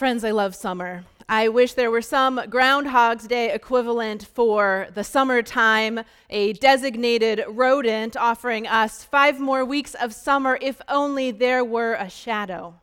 Friends, I love summer. I wish there were some Groundhog's Day equivalent for the summertime, a designated rodent offering us five more weeks of summer if only there were a shadow.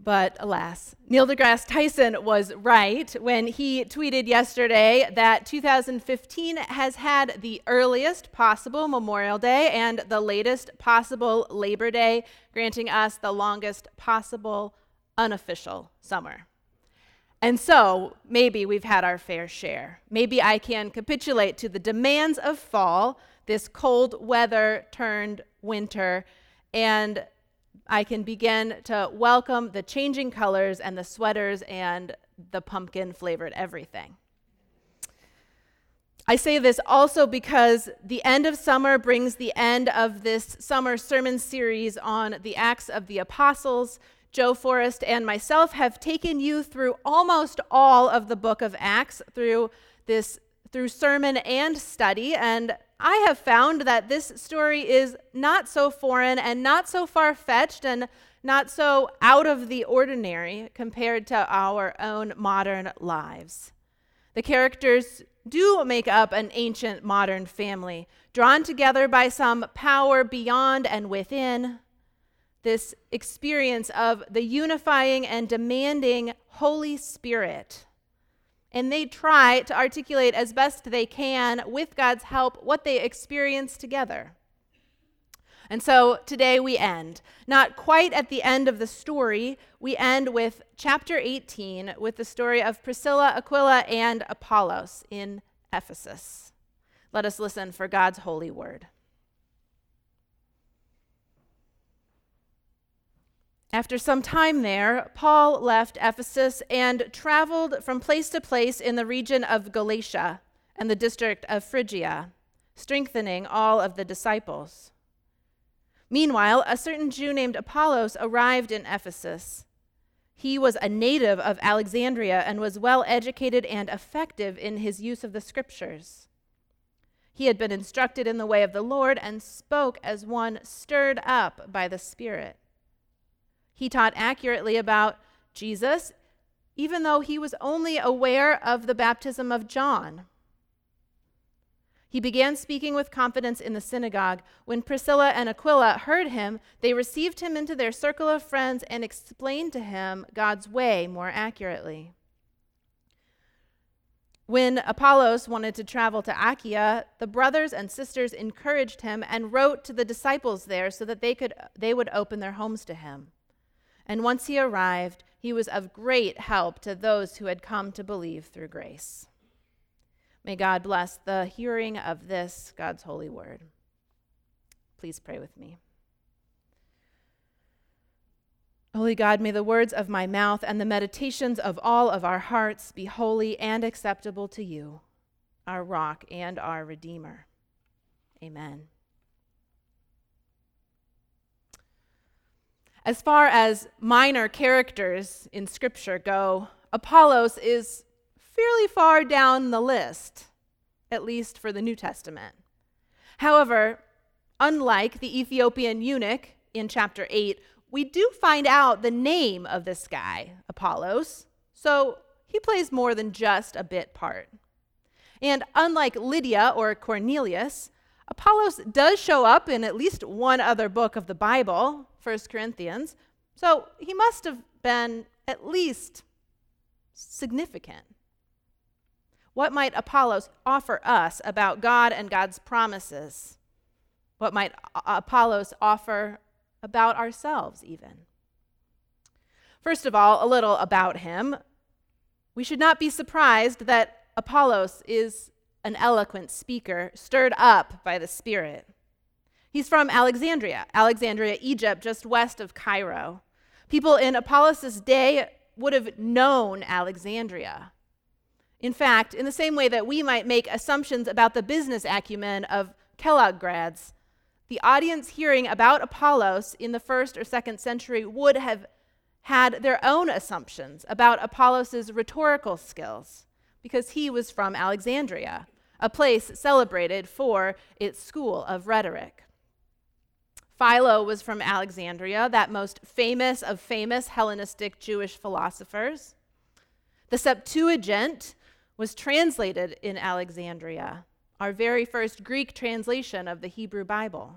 But alas, Neil deGrasse Tyson was right when he tweeted yesterday that 2015 has had the earliest possible Memorial Day and the latest possible Labor Day, granting us the longest possible unofficial summer. And so maybe we've had our fair share. Maybe I can capitulate to the demands of fall, this cold weather turned winter, and I can begin to welcome the changing colors and the sweaters and the pumpkin flavored everything. I say this also because the end of summer brings the end of this summer sermon series on the Acts of the Apostles. Joe Forrest and myself have taken you through almost all of the book of Acts through this through sermon and study and I have found that this story is not so foreign and not so far fetched and not so out of the ordinary compared to our own modern lives. The characters do make up an ancient modern family, drawn together by some power beyond and within. This experience of the unifying and demanding Holy Spirit and they try to articulate as best they can, with God's help, what they experience together. And so today we end, not quite at the end of the story, we end with chapter 18 with the story of Priscilla, Aquila, and Apollos in Ephesus. Let us listen for God's holy word. After some time there, Paul left Ephesus and traveled from place to place in the region of Galatia and the district of Phrygia, strengthening all of the disciples. Meanwhile, a certain Jew named Apollos arrived in Ephesus. He was a native of Alexandria and was well educated and effective in his use of the scriptures. He had been instructed in the way of the Lord and spoke as one stirred up by the Spirit. He taught accurately about Jesus, even though he was only aware of the baptism of John. He began speaking with confidence in the synagogue. When Priscilla and Aquila heard him, they received him into their circle of friends and explained to him God's way more accurately. When Apollos wanted to travel to Achaia, the brothers and sisters encouraged him and wrote to the disciples there so that they, could, they would open their homes to him. And once he arrived, he was of great help to those who had come to believe through grace. May God bless the hearing of this, God's holy word. Please pray with me. Holy God, may the words of my mouth and the meditations of all of our hearts be holy and acceptable to you, our rock and our redeemer. Amen. As far as minor characters in Scripture go, Apollos is fairly far down the list, at least for the New Testament. However, unlike the Ethiopian eunuch in chapter 8, we do find out the name of this guy, Apollos, so he plays more than just a bit part. And unlike Lydia or Cornelius, Apollos does show up in at least one other book of the Bible, 1 Corinthians, so he must have been at least significant. What might Apollos offer us about God and God's promises? What might Apollos offer about ourselves, even? First of all, a little about him. We should not be surprised that Apollos is an eloquent speaker, stirred up by the Spirit. He's from Alexandria, Alexandria, Egypt, just west of Cairo. People in Apollos' day would have known Alexandria. In fact, in the same way that we might make assumptions about the business acumen of Kellogg grads, the audience hearing about Apollos in the first or second century would have had their own assumptions about Apollos' rhetorical skills because he was from Alexandria a place celebrated for its school of rhetoric. Philo was from Alexandria, that most famous of famous Hellenistic Jewish philosophers. The Septuagint was translated in Alexandria, our very first Greek translation of the Hebrew Bible.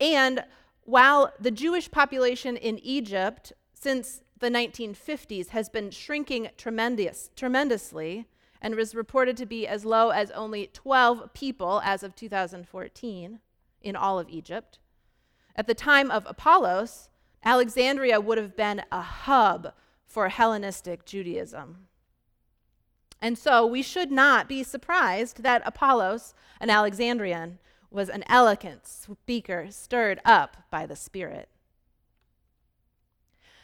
And while the Jewish population in Egypt since the 1950s has been shrinking tremendous, tremendously and was reported to be as low as only 12 people as of 2014 in all of Egypt. At the time of Apollos, Alexandria would have been a hub for Hellenistic Judaism. And so we should not be surprised that Apollos, an Alexandrian, was an eloquent speaker stirred up by the Spirit.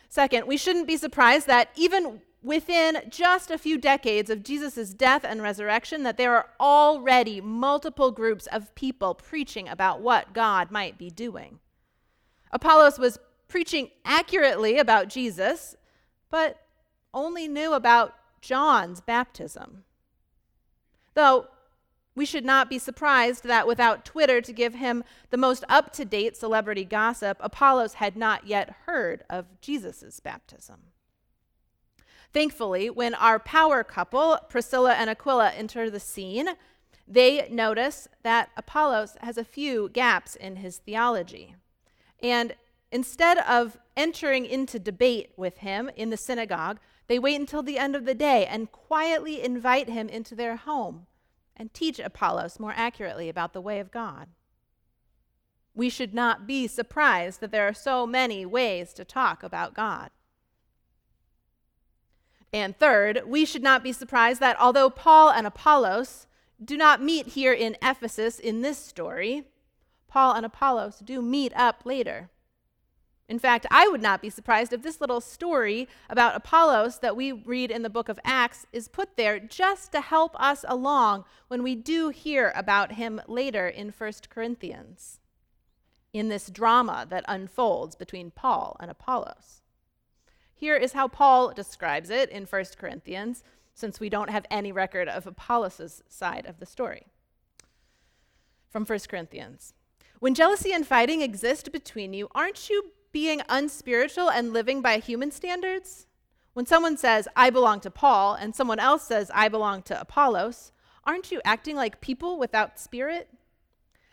Second, we shouldn't be surprised that even within just a few decades of Jesus' death and resurrection that there are already multiple groups of people preaching about what God might be doing. Apollos was preaching accurately about Jesus, but only knew about John's baptism. Though we should not be surprised that without Twitter to give him the most up to date celebrity gossip, Apollos had not yet heard of Jesus' baptism. Thankfully, when our power couple, Priscilla and Aquila, enter the scene, they notice that Apollos has a few gaps in his theology. And instead of entering into debate with him in the synagogue, they wait until the end of the day and quietly invite him into their home and teach Apollos more accurately about the way of God. We should not be surprised that there are so many ways to talk about God. And third, we should not be surprised that although Paul and Apollos do not meet here in Ephesus in this story, Paul and Apollos do meet up later. In fact, I would not be surprised if this little story about Apollos that we read in the book of Acts is put there just to help us along when we do hear about him later in 1 Corinthians, in this drama that unfolds between Paul and Apollos. Here is how Paul describes it in 1 Corinthians, since we don't have any record of Apollos' side of the story. From 1 Corinthians. When jealousy and fighting exist between you, aren't you being unspiritual and living by human standards? When someone says, I belong to Paul, and someone else says, I belong to Apollos, aren't you acting like people without spirit?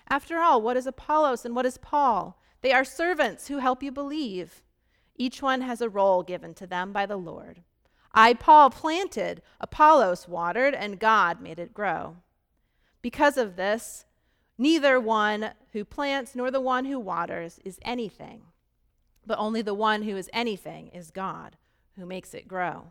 After all, what is Apollos and what is Paul? They are servants who help you believe. Each one has a role given to them by the Lord. I, Paul, planted, Apollos watered, and God made it grow. Because of this, neither one who plants nor the one who waters is anything but only the one who is anything is God, who makes it grow.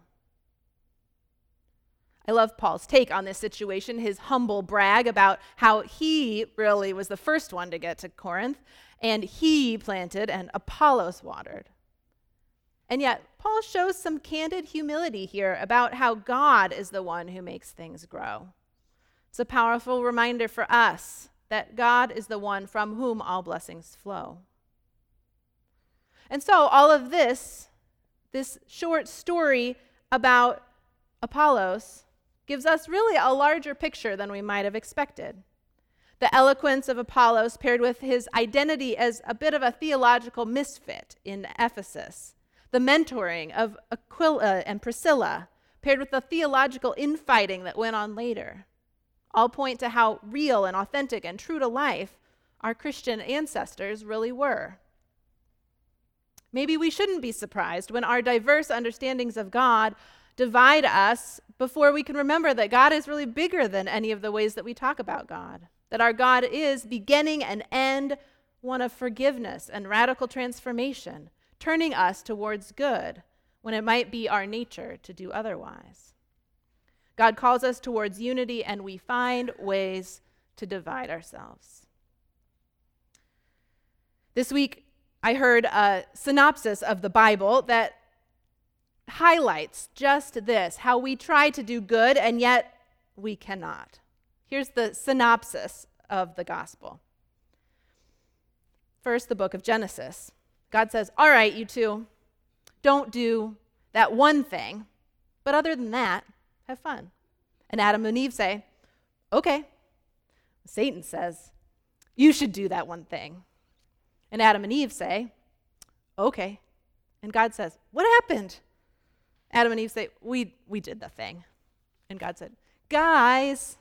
I love Paul's take on this situation, his humble brag about how he really was the first one to get to Corinth, and he planted and Apollos watered. And yet, Paul shows some candid humility here about how God is the one who makes things grow. It's a powerful reminder for us that God is the one from whom all blessings flow. And so, all of this, this short story about Apollos, gives us really a larger picture than we might have expected. The eloquence of Apollos paired with his identity as a bit of a theological misfit in Ephesus, the mentoring of Aquila and Priscilla, paired with the theological infighting that went on later, all point to how real and authentic and true to life our Christian ancestors really were. Maybe we shouldn't be surprised when our diverse understandings of God divide us before we can remember that God is really bigger than any of the ways that we talk about God. That our God is beginning and end, one of forgiveness and radical transformation, turning us towards good when it might be our nature to do otherwise. God calls us towards unity, and we find ways to divide ourselves. This week, I heard a synopsis of the Bible that highlights just this how we try to do good and yet we cannot. Here's the synopsis of the gospel. First, the book of Genesis. God says, All right, you two, don't do that one thing, but other than that, have fun. And Adam and Eve say, Okay. Satan says, You should do that one thing. And Adam and Eve say, Okay. And God says, What happened? Adam and Eve say, We, we did the thing. And God said, Guys.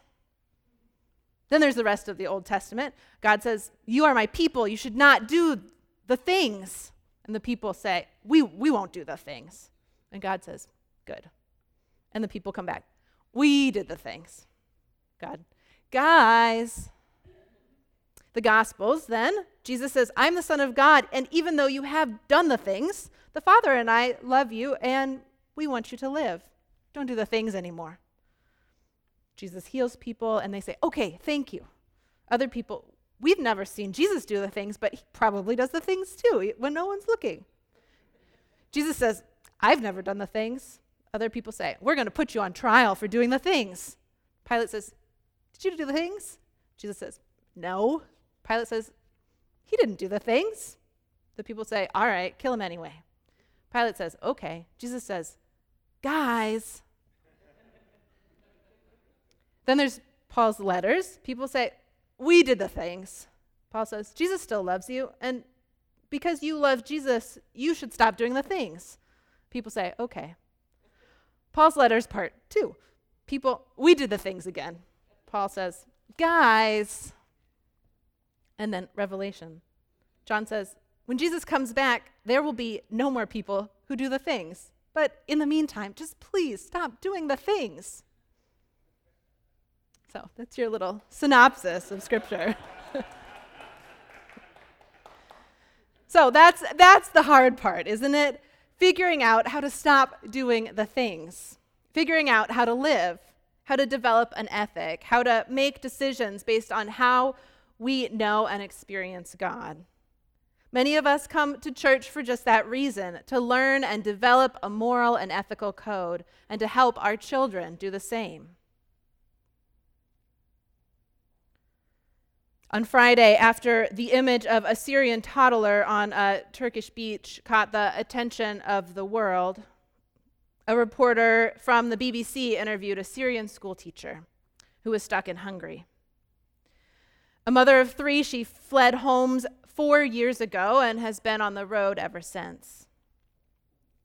Then there's the rest of the Old Testament. God says, You are my people. You should not do the things. And the people say, We, we won't do the things. And God says, Good. And the people come back, We did the things. God, guys. The Gospels, then, Jesus says, I'm the Son of God, and even though you have done the things, the Father and I love you, and we want you to live. Don't do the things anymore. Jesus heals people, and they say, Okay, thank you. Other people, we've never seen Jesus do the things, but he probably does the things too when no one's looking. Jesus says, I've never done the things. Other people say, We're going to put you on trial for doing the things. Pilate says, Did you do the things? Jesus says, No. Pilate says, He didn't do the things. The people say, All right, kill him anyway. Pilate says, Okay. Jesus says, Guys. then there's Paul's letters. People say, We did the things. Paul says, Jesus still loves you, and because you love Jesus, you should stop doing the things. People say, Okay. Paul's letters, part two. People, we did the things again. Paul says, Guys, and then Revelation. John says, when Jesus comes back, there will be no more people who do the things. But in the meantime, just please stop doing the things. So that's your little synopsis of Scripture. so that's, that's the hard part, isn't it? Figuring out how to stop doing the things, figuring out how to live, how to develop an ethic, how to make decisions based on how we know and experience God. Many of us come to church for just that reason to learn and develop a moral and ethical code and to help our children do the same. On Friday, after the image of a Syrian toddler on a Turkish beach caught the attention of the world, a reporter from the BBC interviewed a Syrian schoolteacher who was stuck in Hungary. A mother of three, she fled Homs four years ago and has been on the road ever since.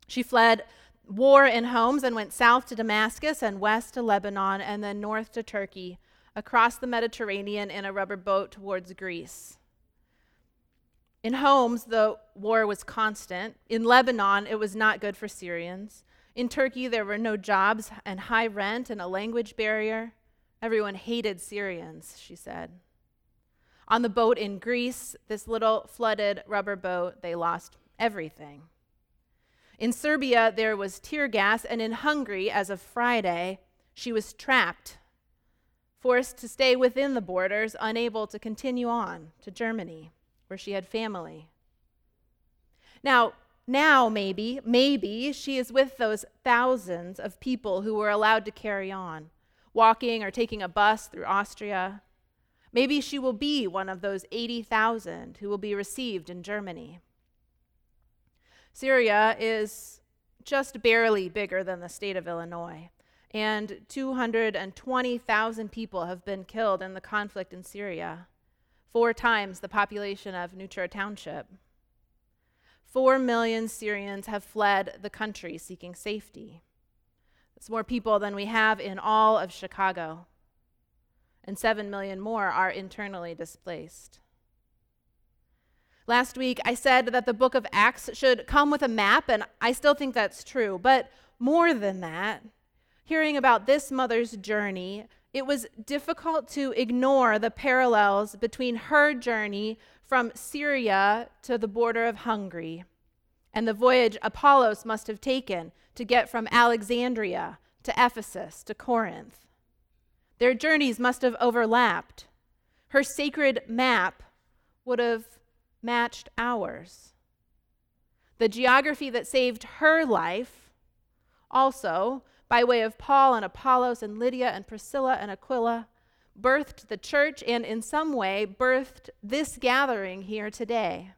She fled war in Homs and went south to Damascus and west to Lebanon and then north to Turkey, across the Mediterranean in a rubber boat towards Greece. In Homs, the war was constant. In Lebanon, it was not good for Syrians. In Turkey, there were no jobs and high rent and a language barrier. Everyone hated Syrians, she said. On the boat in Greece, this little flooded rubber boat, they lost everything. In Serbia, there was tear gas, and in Hungary, as of Friday, she was trapped, forced to stay within the borders, unable to continue on to Germany, where she had family. Now, now maybe, maybe she is with those thousands of people who were allowed to carry on, walking or taking a bus through Austria, Maybe she will be one of those 80,000 who will be received in Germany. Syria is just barely bigger than the state of Illinois, and 220,000 people have been killed in the conflict in Syria, four times the population of New Trier Township. Four million Syrians have fled the country seeking safety. That's more people than we have in all of Chicago and 7 million more are internally displaced. Last week, I said that the book of Acts should come with a map, and I still think that's true. But more than that, hearing about this mother's journey, it was difficult to ignore the parallels between her journey from Syria to the border of Hungary and the voyage Apollos must have taken to get from Alexandria to Ephesus to Corinth. Their journeys must have overlapped. Her sacred map would have matched ours. The geography that saved her life, also, by way of Paul and Apollos and Lydia and Priscilla and Aquila, birthed the church and in some way birthed this gathering here today.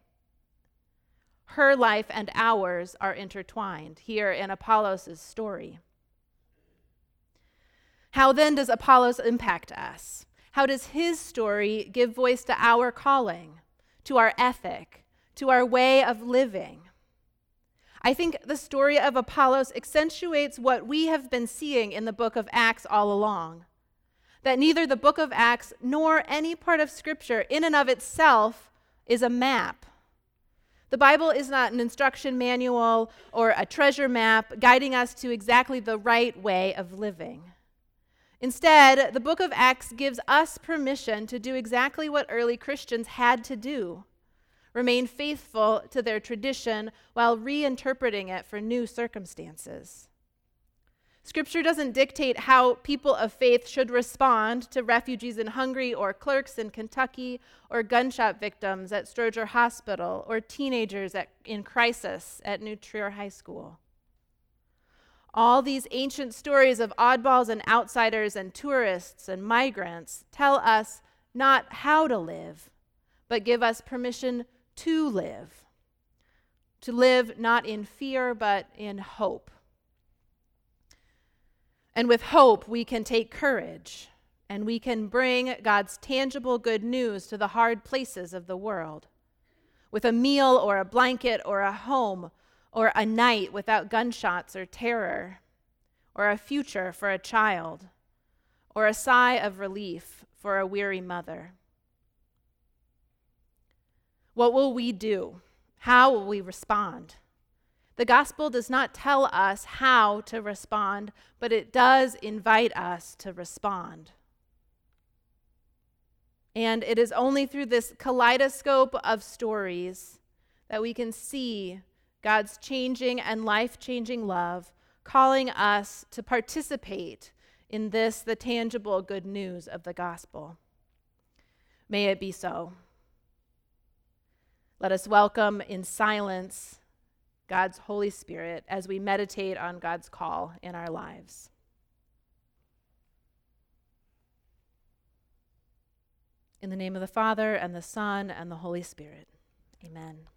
Her life and ours are intertwined here in Apollos' story. How then does Apollos impact us? How does his story give voice to our calling, to our ethic, to our way of living. I think the story of Apollos accentuates what we have been seeing in the book of Acts all along that neither the book of Acts nor any part of Scripture, in and of itself, is a map. The Bible is not an instruction manual or a treasure map guiding us to exactly the right way of living. Instead, the book of Acts gives us permission to do exactly what early Christians had to do remain faithful to their tradition while reinterpreting it for new circumstances. Scripture doesn't dictate how people of faith should respond to refugees in Hungary or clerks in Kentucky or gunshot victims at Stroger Hospital or teenagers at, in crisis at New Trier High School. All these ancient stories of oddballs and outsiders and tourists and migrants tell us not how to live, but give us permission to live. To live not in fear, but in hope. And with hope, we can take courage and we can bring God's tangible good news to the hard places of the world. With a meal or a blanket or a home or a night without gunshots or terror, or a future for a child, or a sigh of relief for a weary mother. What will we do? How will we respond? The gospel does not tell us how to respond, but it does invite us to respond. And it is only through this kaleidoscope of stories that we can see God's changing and life changing love calling us to participate in this, the tangible good news of the gospel. May it be so. Let us welcome in silence God's Holy Spirit as we meditate on God's call in our lives. In the name of the Father, and the Son, and the Holy Spirit. Amen.